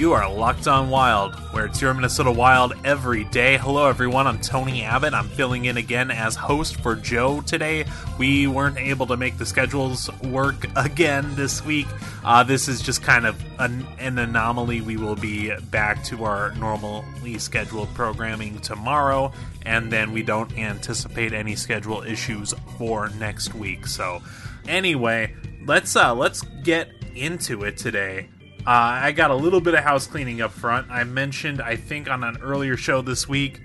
You are Locked On Wild, where it's your Minnesota Wild every day. Hello, everyone. I'm Tony Abbott. I'm filling in again as host for Joe today. We weren't able to make the schedules work again this week. Uh, this is just kind of an, an anomaly. We will be back to our normally scheduled programming tomorrow, and then we don't anticipate any schedule issues for next week. So, anyway, let's uh, let's get into it today. Uh, I got a little bit of house cleaning up front. I mentioned, I think, on an earlier show this week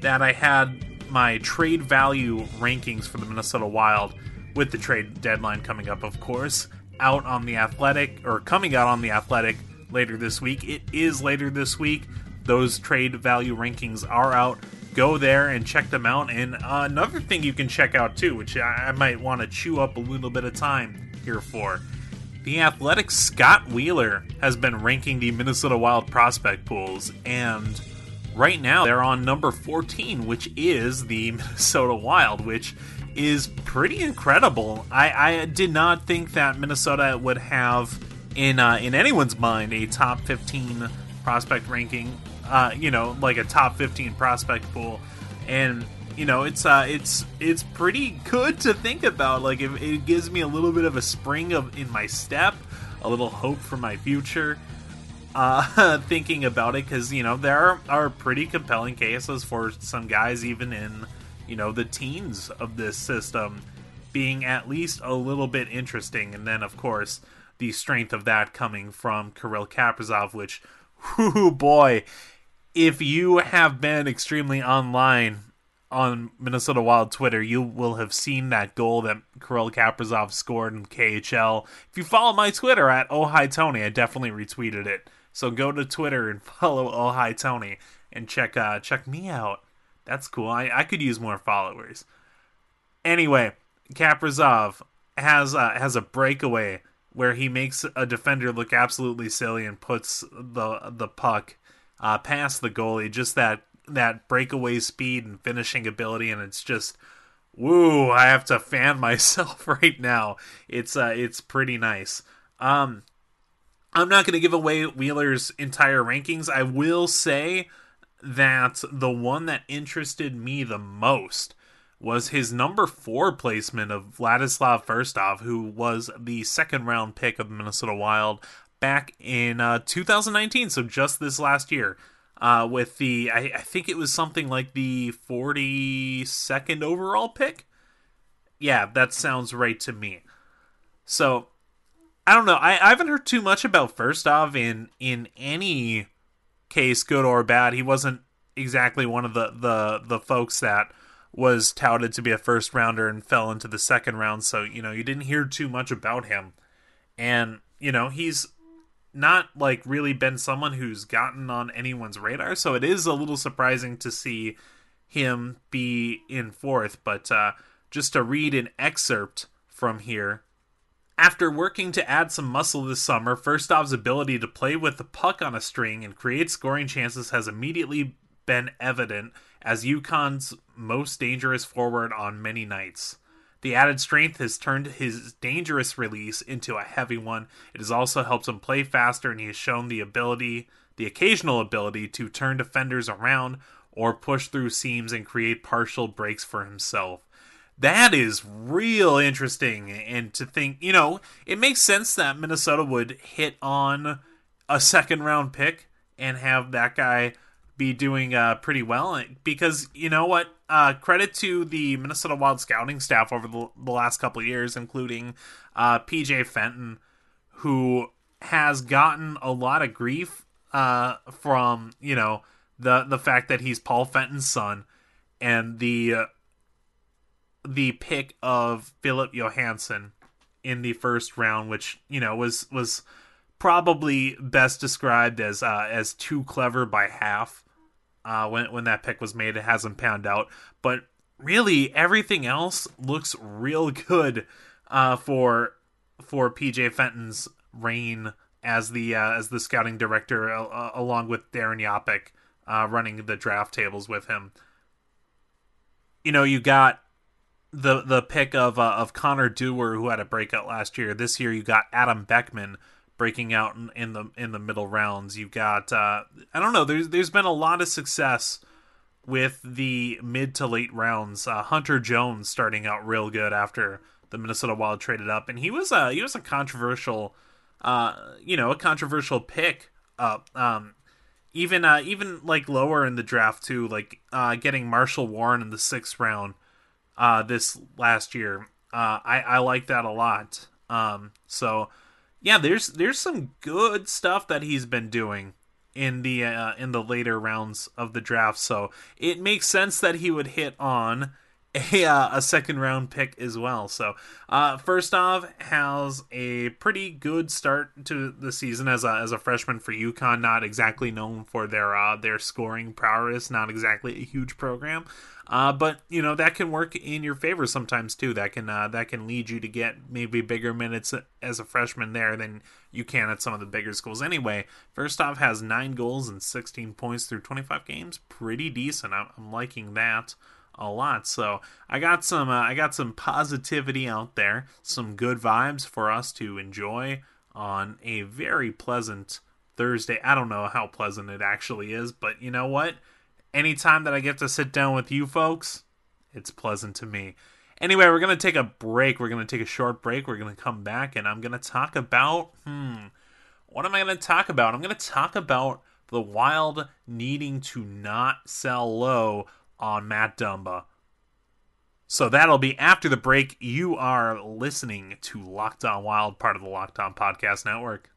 that I had my trade value rankings for the Minnesota Wild, with the trade deadline coming up, of course, out on the Athletic, or coming out on the Athletic later this week. It is later this week. Those trade value rankings are out. Go there and check them out. And uh, another thing you can check out too, which I, I might want to chew up a little bit of time here for the Athletic Scott Wheeler has been ranking the Minnesota Wild prospect pools, and right now they're on number 14, which is the Minnesota Wild, which is pretty incredible. I, I did not think that Minnesota would have in uh, in anyone's mind a top 15 prospect ranking, uh, you know, like a top 15 prospect pool, and you know it's uh it's it's pretty good to think about. Like it, it gives me a little bit of a spring of in my step a little hope for my future uh thinking about it. Because you know there are, are pretty compelling cases for some guys even in you know the teens of this system being at least a little bit interesting. And then of course the strength of that coming from Kirill Kaprizov which whoo boy if you have been extremely online on Minnesota Wild Twitter, you will have seen that goal that Kirill Kaprizov scored in KHL. If you follow my Twitter at Oh Hi Tony, I definitely retweeted it. So go to Twitter and follow Oh Hi Tony and check uh, check me out. That's cool. I, I could use more followers. Anyway, Kaprizov has uh, has a breakaway where he makes a defender look absolutely silly and puts the the puck uh, past the goalie. Just that that breakaway speed and finishing ability, and it's just woo! I have to fan myself right now. It's uh, it's pretty nice. Um, I'm not going to give away Wheeler's entire rankings. I will say that the one that interested me the most was his number four placement of Vladislav Firstov, who was the second round pick of the Minnesota Wild back in uh, 2019, so just this last year uh, with the I, I, think it was something like the 42nd overall pick. Yeah, that sounds right to me. So I don't know. I, I haven't heard too much about Firstov in in any case, good or bad. He wasn't exactly one of the the the folks that was touted to be a first rounder and fell into the second round. So you know you didn't hear too much about him, and you know he's not like really been someone who's gotten on anyone's radar, so it is a little surprising to see him be in fourth. But uh, just to read an excerpt from here. After working to add some muscle this summer, Firstov's ability to play with the puck on a string and create scoring chances has immediately been evident as UConn's most dangerous forward on many nights. The added strength has turned his dangerous release into a heavy one. It has also helped him play faster, and he has shown the ability, the occasional ability, to turn defenders around or push through seams and create partial breaks for himself. That is real interesting. And to think, you know, it makes sense that Minnesota would hit on a second round pick and have that guy be doing uh, pretty well because you know what uh, credit to the minnesota wild scouting staff over the, the last couple years including uh, pj fenton who has gotten a lot of grief uh, from you know the the fact that he's paul fenton's son and the uh, the pick of Filip Johansson in the first round which you know was was probably best described as uh, as too clever by half uh, when when that pick was made. It hasn't panned out, but really everything else looks real good uh, for for PJ Fenton's reign as the uh, as the scouting director, uh, along with Darren Yopyk uh, running the draft tables with him. You know, you got the the pick of uh, of Connor Dewar, who had a breakout last year. This year, you got Adam Beckman breaking out in, in the in the middle rounds. You've got uh, I don't know. There's there's been a lot of success with the mid to late rounds. Uh, Hunter Jones starting out real good after the Minnesota Wild traded up, and he was a he was a controversial, uh, you know, a controversial pick up. Um, even uh, even like lower in the draft too, like uh, getting Marshall Warren in the sixth round uh, this last year. Uh, I I like that a lot. Um, so yeah, there's there's some good stuff that he's been doing in the uh, in the later rounds of the draft. So it makes sense that he would hit on a uh, a second round pick as well. So uh, Firstov, has a pretty good start to the season as a as a freshman for UConn. Not exactly known for their uh, their scoring prowess. Not exactly a huge program. Uh, but you know that can work in your favor sometimes too. That can uh, that can lead you to get maybe bigger minutes as a freshman there than you can at some of the bigger schools. Anyway, Firstov has nine goals and 16 points through 25 games. Pretty decent. I'm, I'm liking that a lot. So I got some uh, I got some positivity out there, some good vibes for us to enjoy on a very pleasant Thursday. I don't know how pleasant it actually is, but you know what? anytime that I get to sit down with you folks, it's pleasant to me. Anyway, we're going to take a break. We're going to take a short break. We're going to come back and I'm going to talk about, hmm, what am I going to talk about? I'm going to talk about the Wild needing to not sell low on Matt Dumba. So that'll be after the break. You are listening to Locked On Wild, part of the Locked On Podcast Network.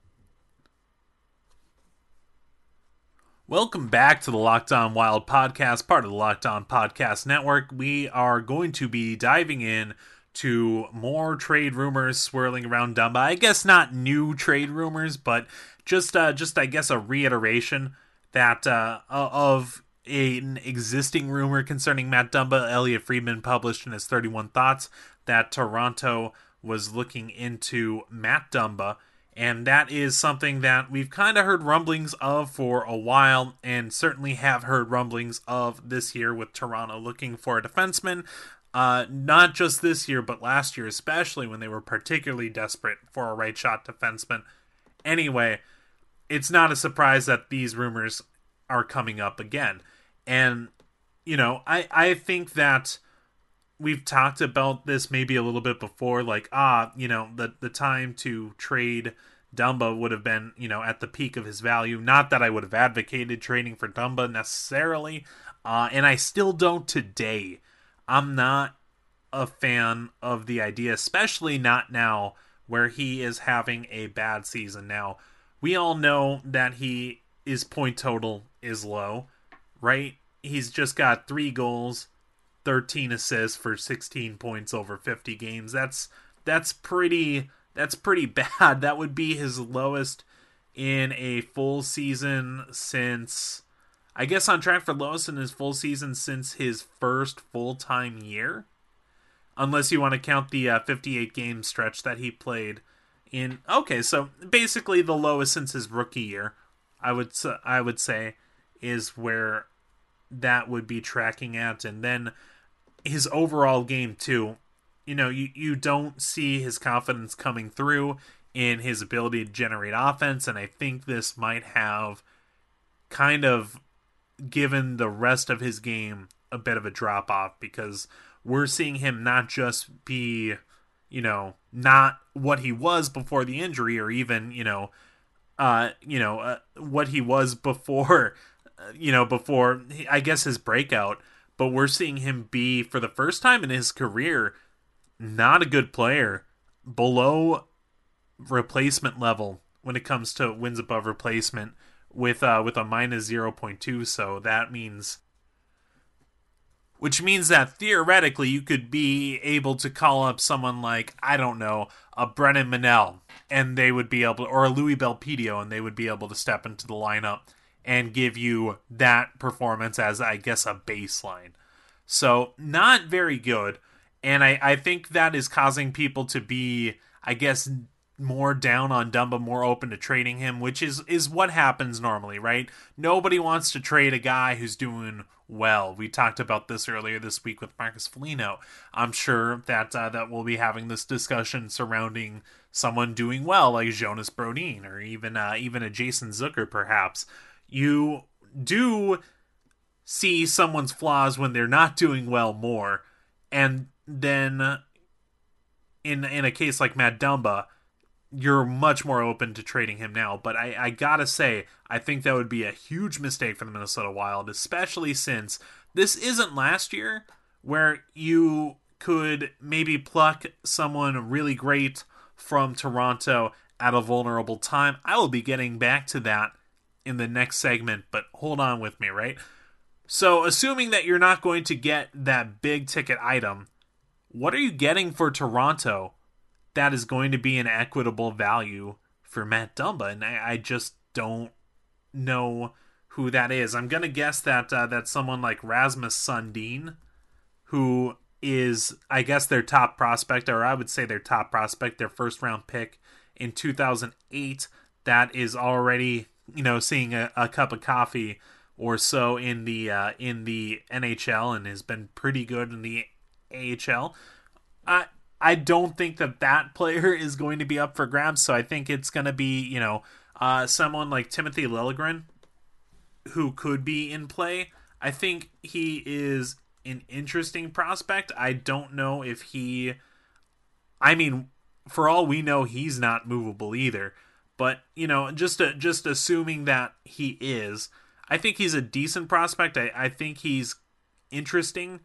Welcome back to the Locked On Wild podcast, part of the Locked On Podcast Network. We are going to be diving in to more trade rumors swirling around Dumba. I guess not new trade rumors, but just uh, just I guess a reiteration that uh, of an existing rumor concerning Matt Dumba. Elliotte Friedman published in his 31 Thoughts that Toronto was looking into Matt Dumba and that is something that we've kind of heard rumblings of for a while, and certainly have heard rumblings of this year with Toronto looking for a defenseman. Uh, not just this year, but last year, especially when they were particularly desperate for a right shot defenseman. Anyway, it's not a surprise that these rumors are coming up again. And, you know, I, I think that we've talked about this maybe a little bit before like ah you know the the time to trade Dumba would have been you know at the peak of his value. Not that I would have advocated trading for Dumba necessarily uh, and I still don't today. I'm not a fan of the idea especially not now where he is having a bad season. Now we all know that he his point total is low right he's just got 3 goals 13 assists for 16 points over 50 games. That's that's pretty that's pretty bad. That would be his lowest in a full season since I guess on track for lowest in his full season since his first full-time year. Unless you want to count the uh, 58 game stretch that he played in Okay, so basically the lowest since his rookie year. I would I would say is where that would be tracking at and then his overall game too. You know, you, you don't see his confidence coming through in his ability to generate offense, and I think this might have kind of given the rest of his game a bit of a drop off because we're seeing him not just be, you know, not what he was before the injury, or even, you know, uh, you know, uh, what he was before, you know, before I guess his breakout but we're seeing him be for the first time in his career not a good player below replacement level when it comes to wins above replacement with uh with a minus 0.2 so that means which means that theoretically you could be able to call up someone like I don't know a Brennan Menell and they would be able or a Louis Belpedio and they would be able to step into the lineup and give you that performance as, I guess, a baseline. So, not very good. And I, I think that is causing people to be, I guess, more down on Dumba, more open to trading him, which is is what happens normally, right? Nobody wants to trade a guy who's doing well. We talked about this earlier this week with Marcus Foligno. I'm sure that uh, that we'll be having this discussion surrounding someone doing well, like Jonas Brodin or even uh, even a Jason Zucker, perhaps. You do see someone's flaws when they're not doing well more, and then in in a case like Matt Dumba you're much more open to trading him now. But I, I gotta say, I think that would be a huge mistake for the Minnesota Wild, especially since this isn't last year where you could maybe pluck someone really great from Toronto at a vulnerable time. I will be getting back to that in the next segment, but hold on with me, right? So, assuming that you're not going to get that big ticket item, what are you getting for Toronto that is going to be an equitable value for Matt Dumba, and I, I just don't know who that is. I'm gonna guess that uh, that's someone like Rasmus Sandin, who is I guess their top prospect, or I would say their top prospect, their first round pick in 2008. That is already you know seeing a, a cup of coffee or so in the uh, in the NHL and has been pretty good in the AHL. I I don't think that that player is going to be up for grabs. So I think it's going to be, you know, uh, someone like Timothy Liljegren who could be in play. I think he is an interesting prospect. I don't know if he. I mean, for all we know, he's not movable either. But you know, just just assuming that he is, I think he's a decent prospect. I, I think he's interesting.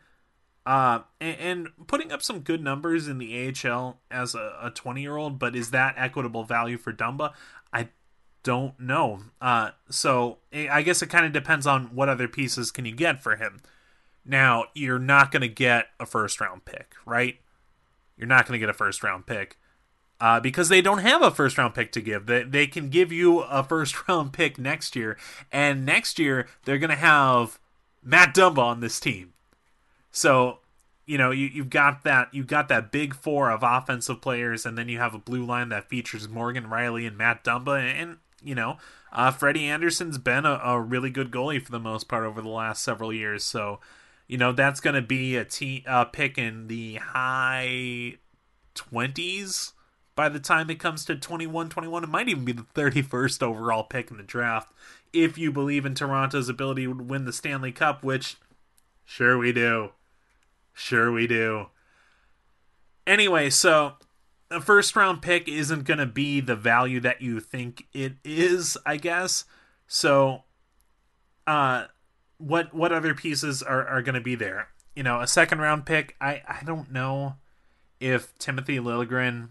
Uh, and, and, putting up some good numbers in the AHL as a 20 year old, but is that equitable value for Dumba? I don't know. Uh, so I guess it kind of depends on what other pieces can you get for him. Now, you're not going to get a first round pick, right? You're not going to get a first round pick uh, because they don't have a first round pick to give. They, they can give you a first round pick next year, and next year they're going to have Matt Dumba on this team. So you know you, you've got that you've got that big four of offensive players, and then you have a blue line that features Morgan Rielly and Matt Dumba, and, and you know uh, Freddie Andersen's been a, a, really good goalie for the most part over the last several years. So you know that's going to be a team uh, pick in the high twenties by the time it comes to 21 21 it might even be the 31st overall pick in the draft if you believe in toronto's ability to win the stanley cup which sure we do Sure, we do. Anyway, so a first round pick isn't going to be the value that you think it is, I guess. So, uh, what what other pieces are, are going to be there? You know, a second round pick. I I don't know if Timothy Liljegren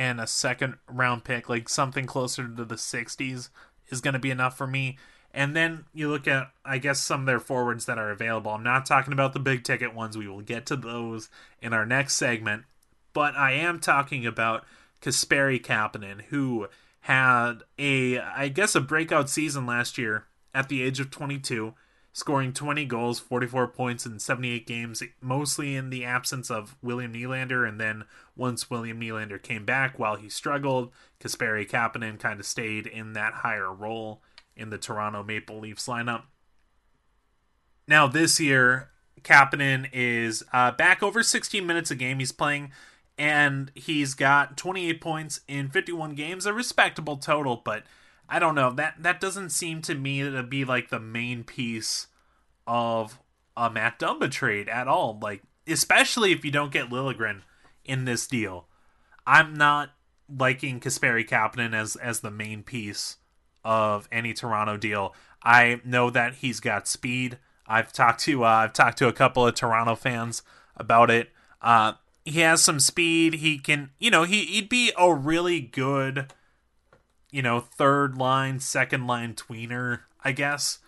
and a second round pick, like something closer to the 60s, is going to be enough for me. And then you look at, I guess, some of their forwards that are available. I'm not talking about the big ticket ones. We will get to those in our next segment. But I am talking about Kasperi Kapanen, who had a, I guess, a breakout season last year at the age of 22, scoring 20 goals, 44 points in 78 games, mostly in the absence of William Nylander. And then once William Nylander came back while he struggled, Kasperi Kapanen kind of stayed in that higher role in the Toronto Maple Leafs lineup. Now, this year, Kapanen is uh, back over 16 minutes a game. He's playing, and he's got 28 points in 51 games, a respectable total, but I don't know. That that doesn't seem to me to be like the main piece of a Matt Dumba trade at all. Like, especially if you don't get Liljegren in this deal. I'm not liking Kasperi Kapanen as as the main piece of any Toronto deal. I know that he's got speed. I've talked to uh, I've talked to a couple of Toronto fans about it. Uh, he has some speed. He can, you know, he he'd be a really good, you know, third line, second line tweener, I guess.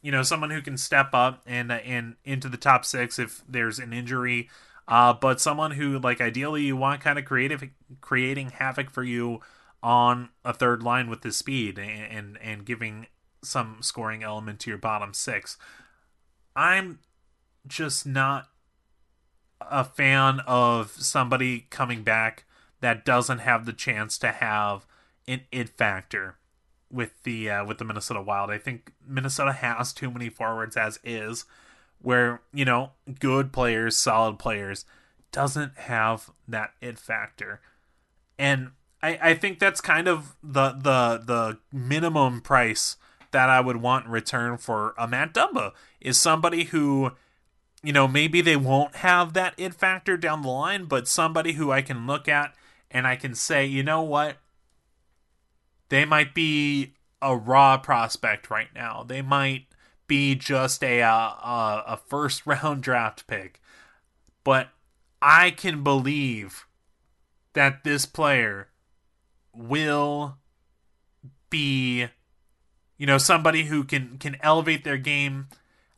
You know, someone who can step up and and into the top six if there's an injury. Uh, but someone who like ideally you want kind of creative creating havoc for you on a third line with his speed and, and, and giving some scoring element to your bottom six. I'm just not a fan of somebody coming back that doesn't have the chance to have an it factor with the uh, with the Minnesota Wild. I think Minnesota has too many forwards as is, where you know good players, solid players, doesn't have that it factor, and I I think that's kind of the the the minimum price that I would want in return for a Matt Dumba is somebody who you know, maybe they won't have that it factor down the line, but somebody who I can look at and I can say, you know what? They might be a raw prospect right now. They might be just a a, a first round draft pick. But I can believe that this player will be you know somebody who can can elevate their game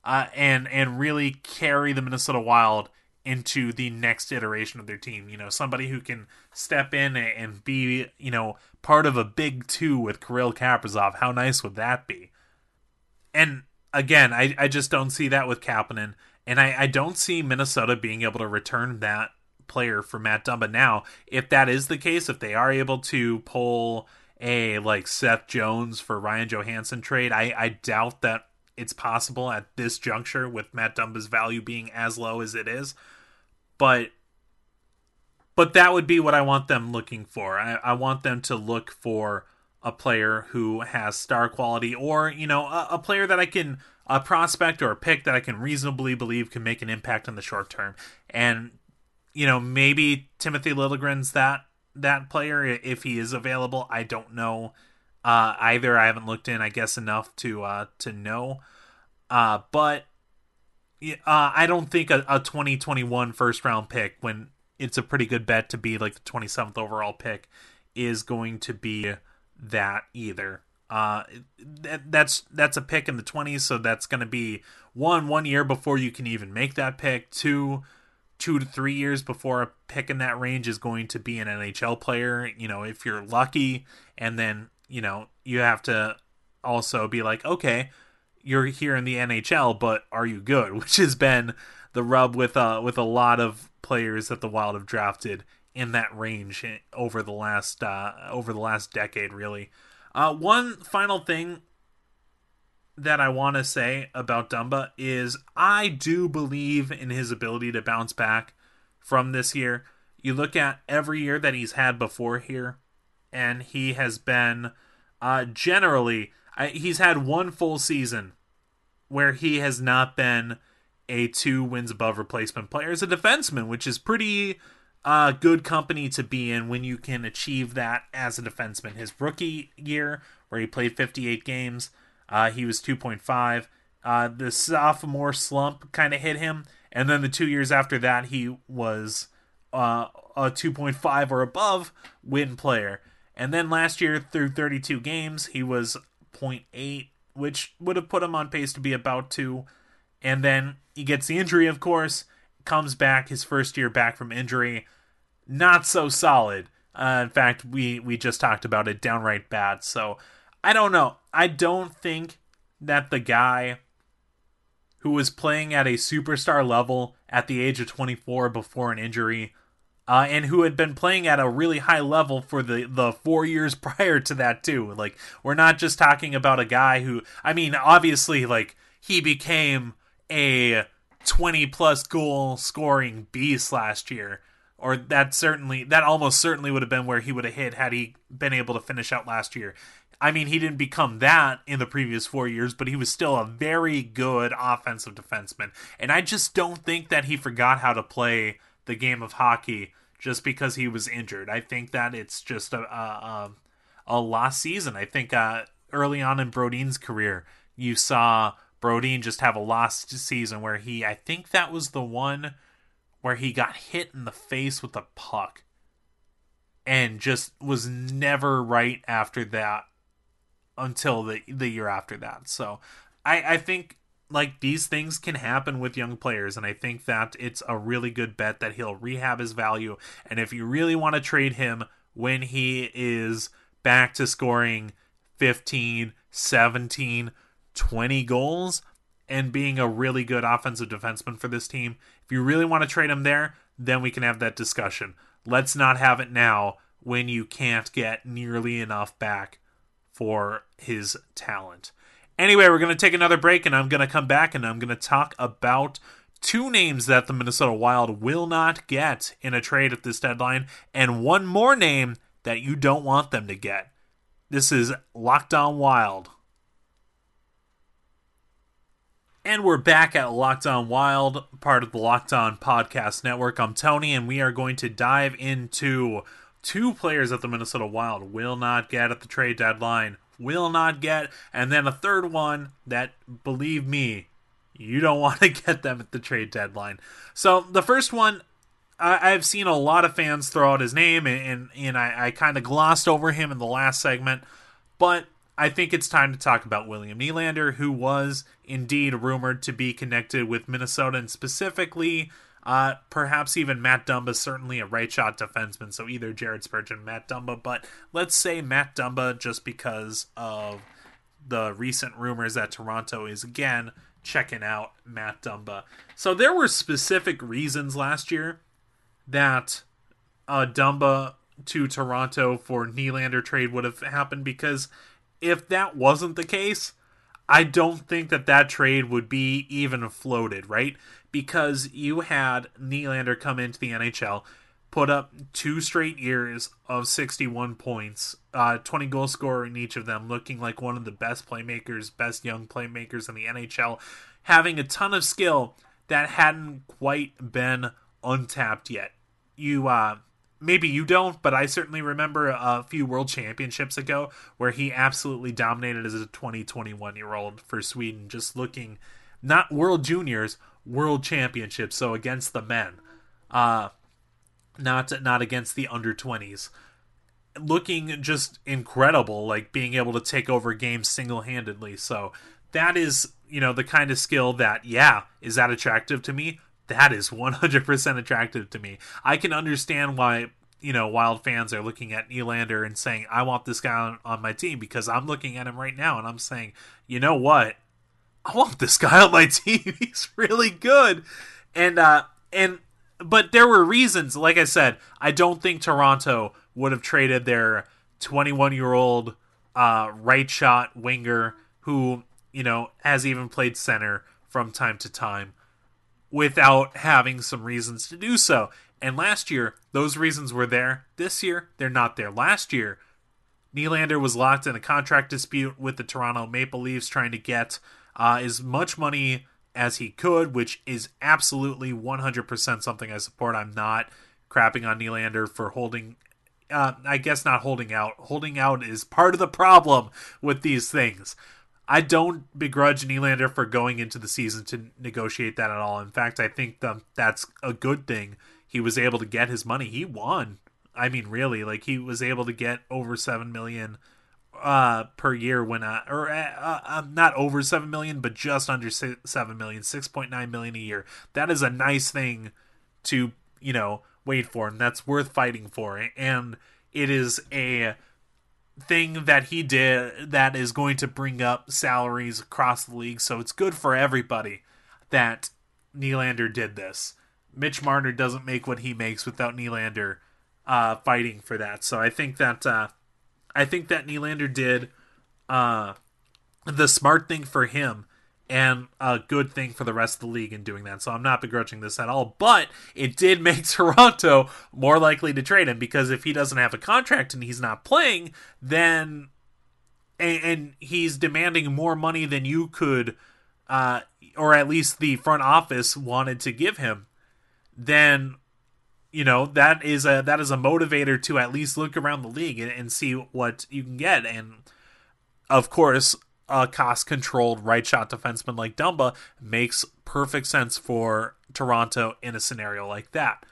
uh, and and really carry the Minnesota Wild into the next iteration of their team. You know, somebody who can step in and be, you know, part of a big two with Kirill Kaprizov. How nice would that be? And again, I, I just don't see that with Kapanen. And I, I don't see Minnesota being able to return that player for Matt Dumba now. If that is the case, if they are able to pull a like Seth Jones for Ryan Johansen trade, I, I doubt that it's possible at this juncture with Matt Dumba's value being as low as it is. But but that would be what I want them looking for. I, I want them to look for a player who has star quality or, you know, a, a player that I can a prospect or a pick that I can reasonably believe can make an impact in the short term. And you know, maybe Timothy Liljegren's that that player if he is available. I don't know uh, either. I haven't looked in, I guess, enough to uh, to know. Uh, but uh, I don't think a, a 2021 first round pick, when it's a pretty good bet to be like the 27th overall pick, is going to be that either. Uh, that, that's that's a pick in the 20s, so that's going to be one one year before you can even make that pick. Two two to three years before a pick in that range is going to be an NHL player. You know, if you're lucky, and then you know, you have to also be like, okay, you're here in the NHL, but are you good? Which has been the rub with uh with a lot of players that the Wild have drafted in that range over the last uh over the last decade, really. Uh, one final thing that I want to say about Dumba is I do believe in his ability to bounce back from this year. You look at every year that he's had before here, and he has been uh, generally I, he's had one full season where he has not been a two wins above replacement player as a defenseman, which is pretty uh, good company to be in when you can achieve that as a defenseman. His rookie year, where he played 58 games, uh, he was 2.5. Uh, the sophomore slump kind of hit him, and then the two years after that, he was uh, a 2.5 or above win player. And then last year, through 32 games, he was 0.8, which would have put him on pace to be about 2. And then he gets the injury, of course, comes back his first year back from injury. Not so solid. Uh, in fact, we, we just talked about it, downright bad. So I don't know. I don't think that the guy who was playing at a superstar level at the age of 24 before an injury uh, and who had been playing at a really high level for the the four years prior to that too. Like we're not just talking about a guy who, I mean, obviously, like he became a twenty plus goal scoring beast last year, or that certainly that almost certainly would have been where he would have hit had he been able to finish out last year. I mean, he didn't become that in the previous four years, but he was still a very good offensive defenseman. And I just don't think that he forgot how to play the game of hockey just because he was injured. I think that it's just a a, a lost season. I think uh, early on in Brodin's career, you saw Brodin just have a lost season where he, I think that was the one where he got hit in the face with a puck and just was never right after that until the the year after that. So I I think like these things can happen with young players and i think that it's a really good bet that he'll rehab his value and if you really want to trade him when he is back to scoring 15 17 20 goals and being a really good offensive defenseman for this team. If you really want to trade him there, then we can have that discussion. Let's not have it now when you can't get nearly enough back for his talent. Anyway, we're going to take another break and I'm going to come back and I'm going to talk about two names that the Minnesota Wild will not get in a trade at this deadline and one more name that you don't want them to get. This is Locked On Wild. And we're back at Locked On Wild, part of the Locked On Podcast Network. I'm Tony, and we are going to dive into two players that the Minnesota Wild will not get at the trade deadline. Will not get, and then a third one that, believe me, you don't want to get them at the trade deadline. So the first one, I, have seen a lot of fans throw out his name, and and, and I, I kind of glossed over him in the last segment, but I think it's time to talk about William Nylander, who was indeed rumored to be connected with Minnesota, and specifically, uh, perhaps even Matt Dumba, certainly a right shot defenseman. So either Jared Spurgeon, Matt Dumba, but let's say Matt Dumba just because of the recent rumors that Toronto is again checking out Matt Dumba. So there were specific reasons last year that uh, Dumba to Toronto for Nylander trade would have happened because if that wasn't the case, I don't think that that trade would be even floated, right? Because you had Nylander come into the NHL, put up two straight years of 61 points, uh, 20 goal scorer in each of them, looking like one of the best playmakers, best young playmakers in the NHL, having a ton of skill that hadn't quite been untapped yet. You uh, maybe you don't, but I certainly remember a few world championships ago where he absolutely dominated as a 20, 21 year old for Sweden, just looking not world juniors, world championships. So against the men, uh, not not against the under 20s. Looking just incredible, like being able to take over games single handedly. So that is, you know, the kind of skill that, yeah, is that attractive to me? That is 100% attractive to me. I can understand why, you know, Wild fans are looking at Nylander and saying, I want this guy on, on my team because I'm looking at him right now and I'm saying, you know what? I want this guy on my team. He's really good. And, uh, and, but there were reasons. Like I said, I don't think Toronto would have traded their 21 year old, uh, right shot winger who, you know, has even played center from time to time without having some reasons to do so. And last year, those reasons were there. This year, they're not there. Last year, Nylander was locked in a contract dispute with the Toronto Maple Leafs, trying to get uh, as much money as he could, which is absolutely 100% something I support. I'm not crapping on Nylander for holding. Uh, I guess not holding out. Holding out is part of the problem with these things. I don't begrudge Nylander for going into the season to negotiate that at all. In fact, I think that that's a good thing. He was able to get his money. He won. I mean, really, like he was able to get over seven million uh, per year when, uh, or uh, uh, not over seven million, but just under seven million, six point nine million a year. That is a nice thing to you know wait for, and that's worth fighting for. And it is a thing that he did that is going to bring up salaries across the league. So it's good for everybody that Nylander did this. Mitch Marner doesn't make what he makes without Nylander uh, fighting for that. So I think that uh, I think that Nylander did uh, the smart thing for him and a good thing for the rest of the league in doing that. So I'm not begrudging this at all, but it did make Toronto more likely to trade him because if he doesn't have a contract and he's not playing, then and, and he's demanding more money than you could uh or at least the front office wanted to give him, then you know that is a that is a motivator to at least look around the league and, and see what you can get and of course a cost controlled right shot defenseman like Dumba makes perfect sense for Toronto in a scenario like that.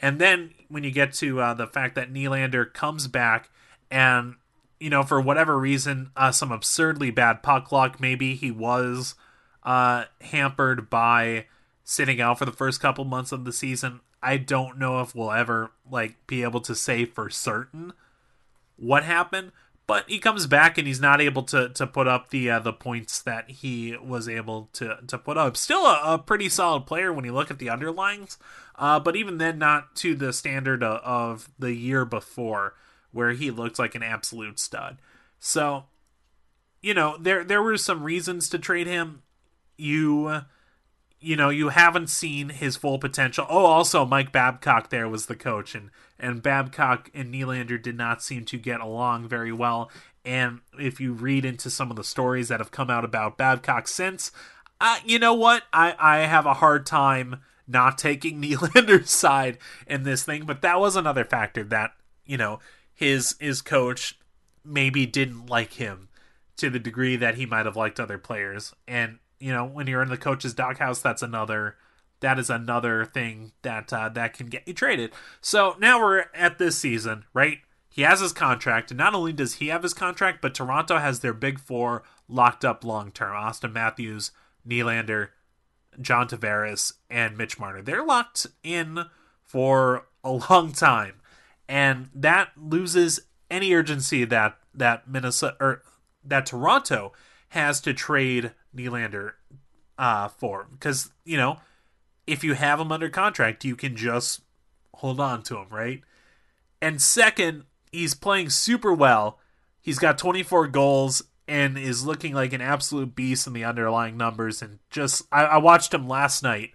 And then when you get to uh, the fact that Nylander comes back and, you know, for whatever reason, uh, some absurdly bad puck luck, maybe he was uh, hampered by sitting out for the first couple months of the season. I don't know if we'll ever like be able to say for certain what happened, but he comes back and he's not able to to put up the uh, the points that he was able to to put up. Still a, a pretty solid player when you look at the underlings, uh, but even then, not to the standard of, of the year before, where he looked like an absolute stud. So, you know, there there were some reasons to trade him. You you know, you haven't seen his full potential. Oh, also Mike Babcock there was the coach and and Babcock and Nylander did not seem to get along very well. And if you read into some of the stories that have come out about Babcock since, uh, you know what? I I have a hard time not taking Nylander's side in this thing, but that was another factor that, you know, his his coach maybe didn't like him to the degree that he might have liked other players. And you know, when you're in the coach's doghouse, that's another that is another thing that uh, that can get you traded. So now we're at this season, right? He has his contract, and not only does he have his contract, but Toronto has their big four locked up long term: Auston Matthews, Nylander, John Tavares, and Mitch Marner. They're locked in for a long time, and that loses any urgency that that Minnesota or that Toronto has to trade Nylander uh, for because you know if you have him under contract, you can just hold on to him, right? And second, he's playing super well. He's got 24 goals and is looking like an absolute beast in the underlying numbers. And just, I, I watched him last night,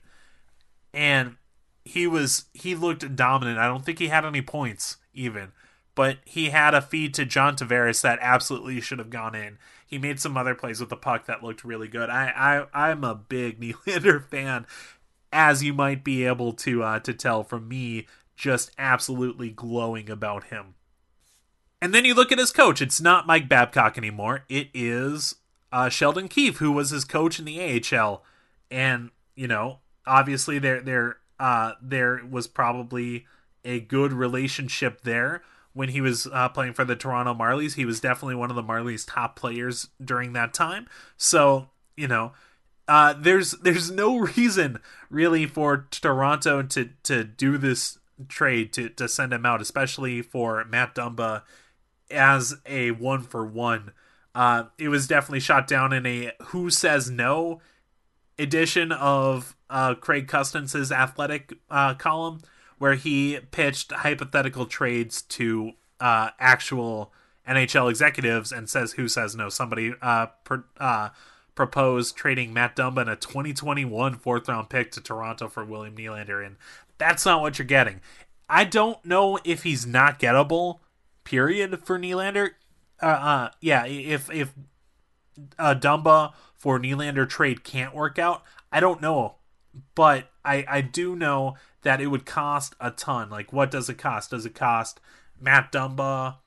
and he was he looked dominant. I don't think he had any points even, but he had a feed to John Tavares that absolutely should have gone in. He made some other plays with the puck that looked really good. I, I I'm a big Nylander fan, as you might be able to uh, to tell from me just absolutely glowing about him. And then you look at his coach. It's not Mike Babcock anymore. It is uh, Sheldon Keefe, who was his coach in the AHL. And you know, obviously there there uh, there was probably a good relationship there when he was uh, playing for the Toronto Marlies. He was definitely one of the Marlies' top players during that time. So you know, uh, there's there's no reason really for Toronto to to do this trade to to send him out, especially for Matt Dumba as a one for one. Uh, it was definitely shot down in a "Who Says No" edition of uh, Craig Custance' athletic uh, column, where he pitched hypothetical trades to uh, actual NHL executives and says who says no. Somebody uh, per, uh, proposed trading Matt Dumba and a 2021 fourth round pick to Toronto for William Nylander, and that's not what you're getting. I don't know if he's not gettable. Period for Nylander. Uh, uh yeah. If if a Dumba for Nylander trade can't work out, I don't know, but I I do know that it would cost a ton. Like, what does it cost? Does it cost Matt Dumba,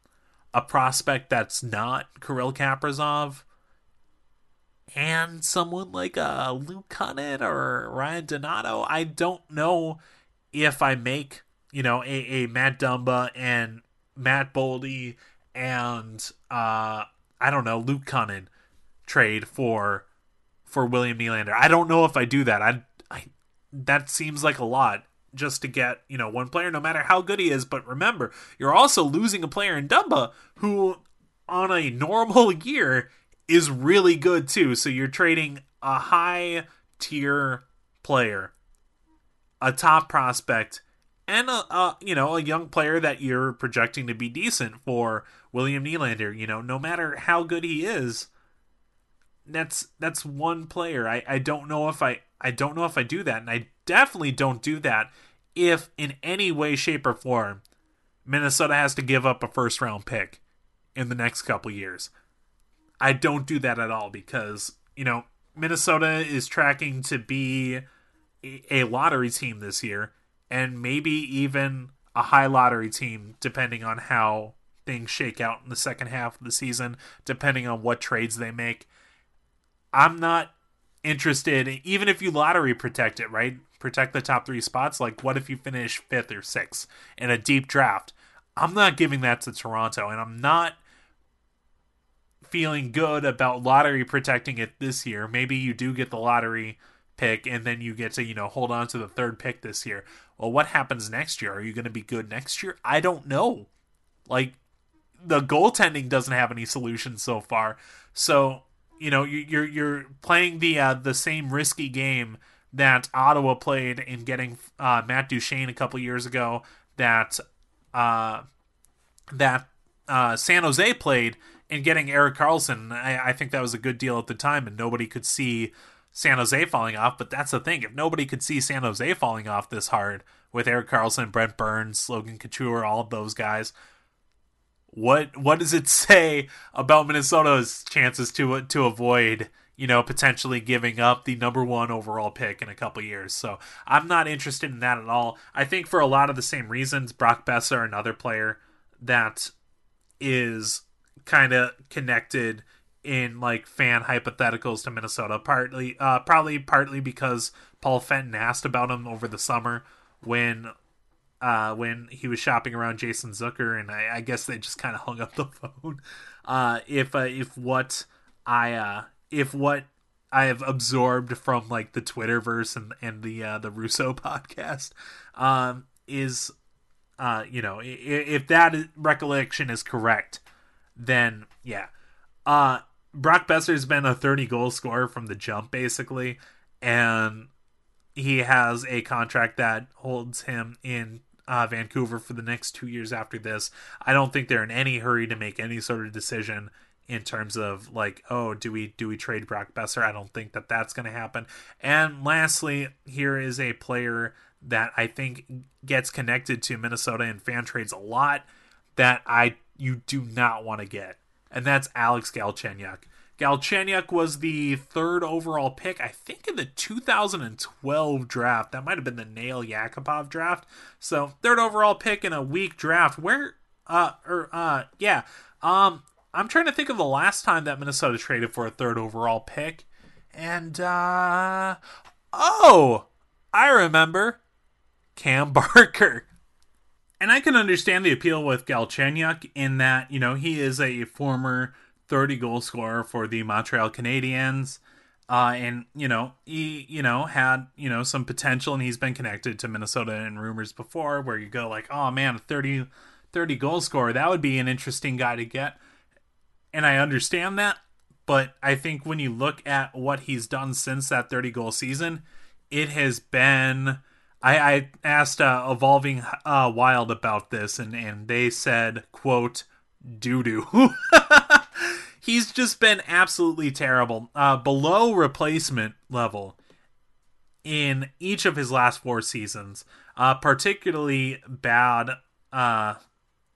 a prospect that's not Kirill Kaprizov, and someone like uh, Luke Kunin or Ryan Donato? I don't know if I make you know a, a Matt Dumba and Matt Boldy and uh, I don't know Luke Kunin trade for for William Nylander. I don't know if I do that. I, I that seems like a lot just to get you know one player, no matter how good he is. But remember, you're also losing a player in Dumba who, on a normal year, is really good too. So you're trading a high tier player, a top prospect, and a, a, you know a young player that you're projecting to be decent for William Nylander. You know, no matter how good he is, that's that's one player. I I don't know if I I don't know if I do that, and I definitely don't do that if in any way, shape, or form Minnesota has to give up a first round pick in the next couple years. I don't do that at all because you know Minnesota is tracking to be a lottery team this year and maybe even a high lottery team, depending on how things shake out in the second half of the season, depending on what trades they make. I'm not interested, even if you lottery protect it, right? Protect the top three spots. Like, what if you finish fifth or sixth in a deep draft? I'm not giving that to Toronto, and I'm not feeling good about lottery protecting it this year. Maybe you do get the lottery pick and then you get to, you know, hold on to the third pick this year. Well, what happens next year? Are you going to be good next year? I don't know. Like the goaltending doesn't have any solutions so far. So you know you're you're playing the uh, the same risky game that Ottawa played in getting uh, Matt Duchene a couple years ago. That uh, that uh, San Jose played in getting Erik Karlsson, I, I think that was a good deal at the time, and nobody could see San Jose falling off. But that's the thing: if nobody could see San Jose falling off this hard with Erik Karlsson, Brent Burns, Logan Couture, all of those guys, what what does it say about Minnesota's chances to to avoid you know potentially giving up the number one overall pick in a couple years? So I'm not interested in that at all. I think for a lot of the same reasons, Brock Boeser, another player that is kind of connected in like fan hypotheticals to Minnesota. Partly, uh, probably partly because Paul Fenton asked about him over the summer when uh, when he was shopping around Jason Zucker, and I, I guess they just kind of hung up the phone. Uh, if uh, if what I uh, if what I have absorbed from like the Twitterverse and and the uh, the Russo podcast um, is uh, you know if, if that recollection is correct, then yeah. Uh, Brock Boeser's been a 30 goal scorer from the jump basically, and he has a contract that holds him in uh, Vancouver for the next two years after this. I don't think they're in any hurry to make any sort of decision in terms of like, oh, do we do we trade Brock Boeser? I don't think that that's going to happen. And lastly, here is a player that I think gets connected to Minnesota and fan trades a lot that I you do not want to get, and that's Alex Galchenyuk. Galchenyuk was the third overall pick, I think, in the 2012 draft. That might have been the Nail Yakupov draft. So third overall pick in a weak draft. Where, uh, or uh, yeah. Um, I'm trying to think of the last time that Minnesota traded for a third overall pick, and uh, oh, I remember, Cam Barker. And I can understand the appeal with Galchenyuk in that you know he is a former 30 goal scorer for the Montreal Canadiens. Uh, and you know he you know had you know some potential and he's been connected to minnesota in rumors before where you go like oh man a 30 30 goal scorer that would be an interesting guy to get and i understand that but i think when you look at what he's done since that 30 goal season it has been i i asked uh, evolving uh, wild about this and and they said quote doo doo he's just been absolutely terrible. Uh, below replacement level in each of his last four seasons. Uh, particularly bad uh,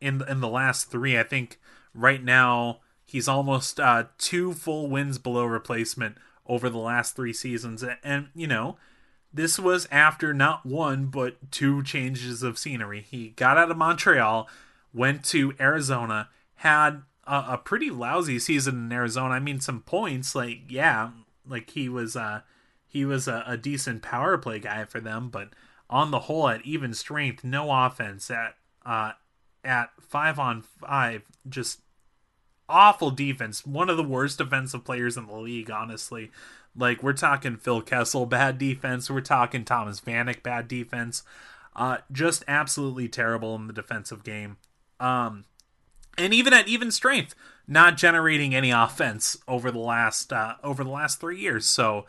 in in the last three. I think right now he's almost uh, two full wins below replacement over the last three seasons, and, and you know. This was after not one but two changes of scenery. He got out of Montreal, went to Arizona, had a, a pretty lousy season in Arizona. I mean, some points, like yeah, like he was uh he was a, a decent power play guy for them, but on the whole, at even strength, no offense at uh at five on five, just awful defense. One of the worst defensive players in the league, honestly. Like we're talking Phil Kessel bad defense, we're talking Thomas Vanek bad defense. Uh, just absolutely terrible in the defensive game. Um, and even at even strength, not generating any offense over the last uh, over the last three years. So,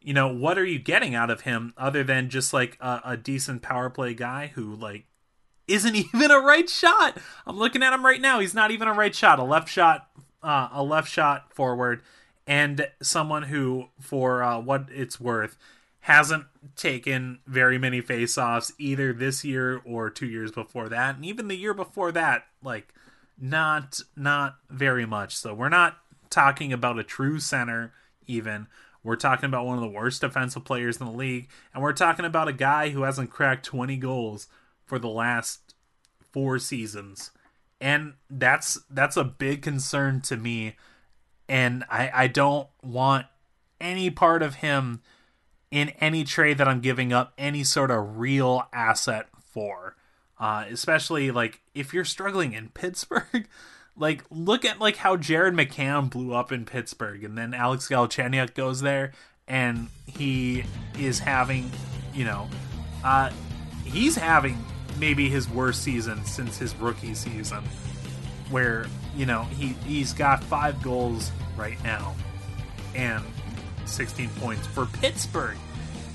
you know, what are you getting out of him other than just like a, a decent power play guy who like isn't even a right shot? I'm looking at him right now. He's not even a right shot. A left shot, uh, a left shot forward, and someone who, for uh, what it's worth, hasn't taken very many face-offs either this year or two years before that, and even the year before that, like not not very much. So we're not talking about a true center even. We're talking about one of the worst defensive players in the league, and we're talking about a guy who hasn't cracked 20 goals for the last four seasons. And that's that's a big concern to me. And I, I don't want any part of him in any trade that I'm giving up any sort of real asset for. Uh, especially like if you're struggling in Pittsburgh, like look at like how Jared McCann blew up in Pittsburgh, and then Alex Galchenyuk goes there and he is having, you know, uh, he's having maybe his worst season since his rookie season. where you know he he's got five goals right now and 16 points for Pittsburgh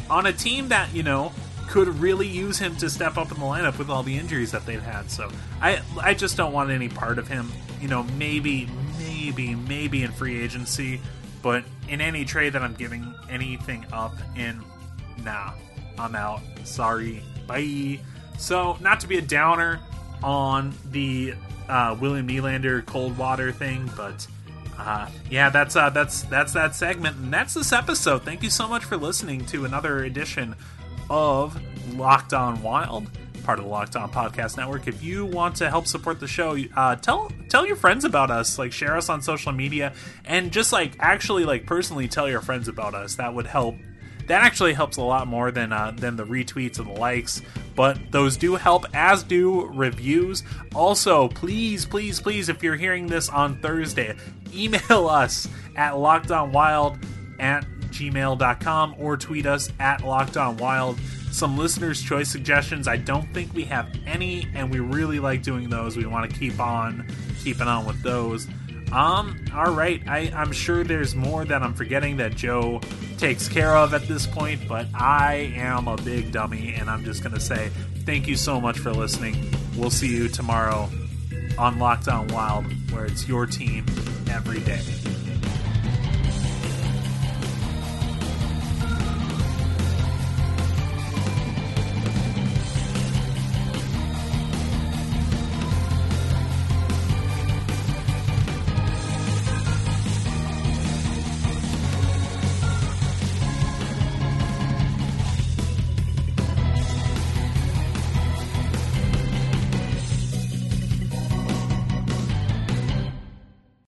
on a team that you know could really use him to step up in the lineup with all the injuries that they've had. So I I just don't want any part of him. You know, maybe maybe maybe in free agency, but in any trade that I'm giving anything up in, nah, I'm out. Sorry, bye. So not to be a downer on the uh, William Nylander cold water thing, but. Uh, yeah, that's uh, that's that's that segment, and that's this episode. Thank you so much for listening to another edition of Locked On Wild, part of the Locked On Podcast Network. If you want to help support the show, uh, tell tell your friends about us. Like share us on social media, and just like actually like personally tell your friends about us. That would help. That actually helps a lot more than uh, than the retweets and the likes, but those do help, as do reviews. Also, please, please, please, if you're hearing this on Thursday, email us at lockedonwild at gmail.com or tweet us at lockedonwild. Some listeners' choice suggestions. I don't think we have any, and we really like doing those. We want to keep on keeping on with those. Um, all right. I, I'm sure there's more that I'm forgetting that Joe takes care of at this point, but I am a big dummy, and I'm just gonna say thank you so much for listening. We'll see you tomorrow on Locked On Wild, where it's your team every day.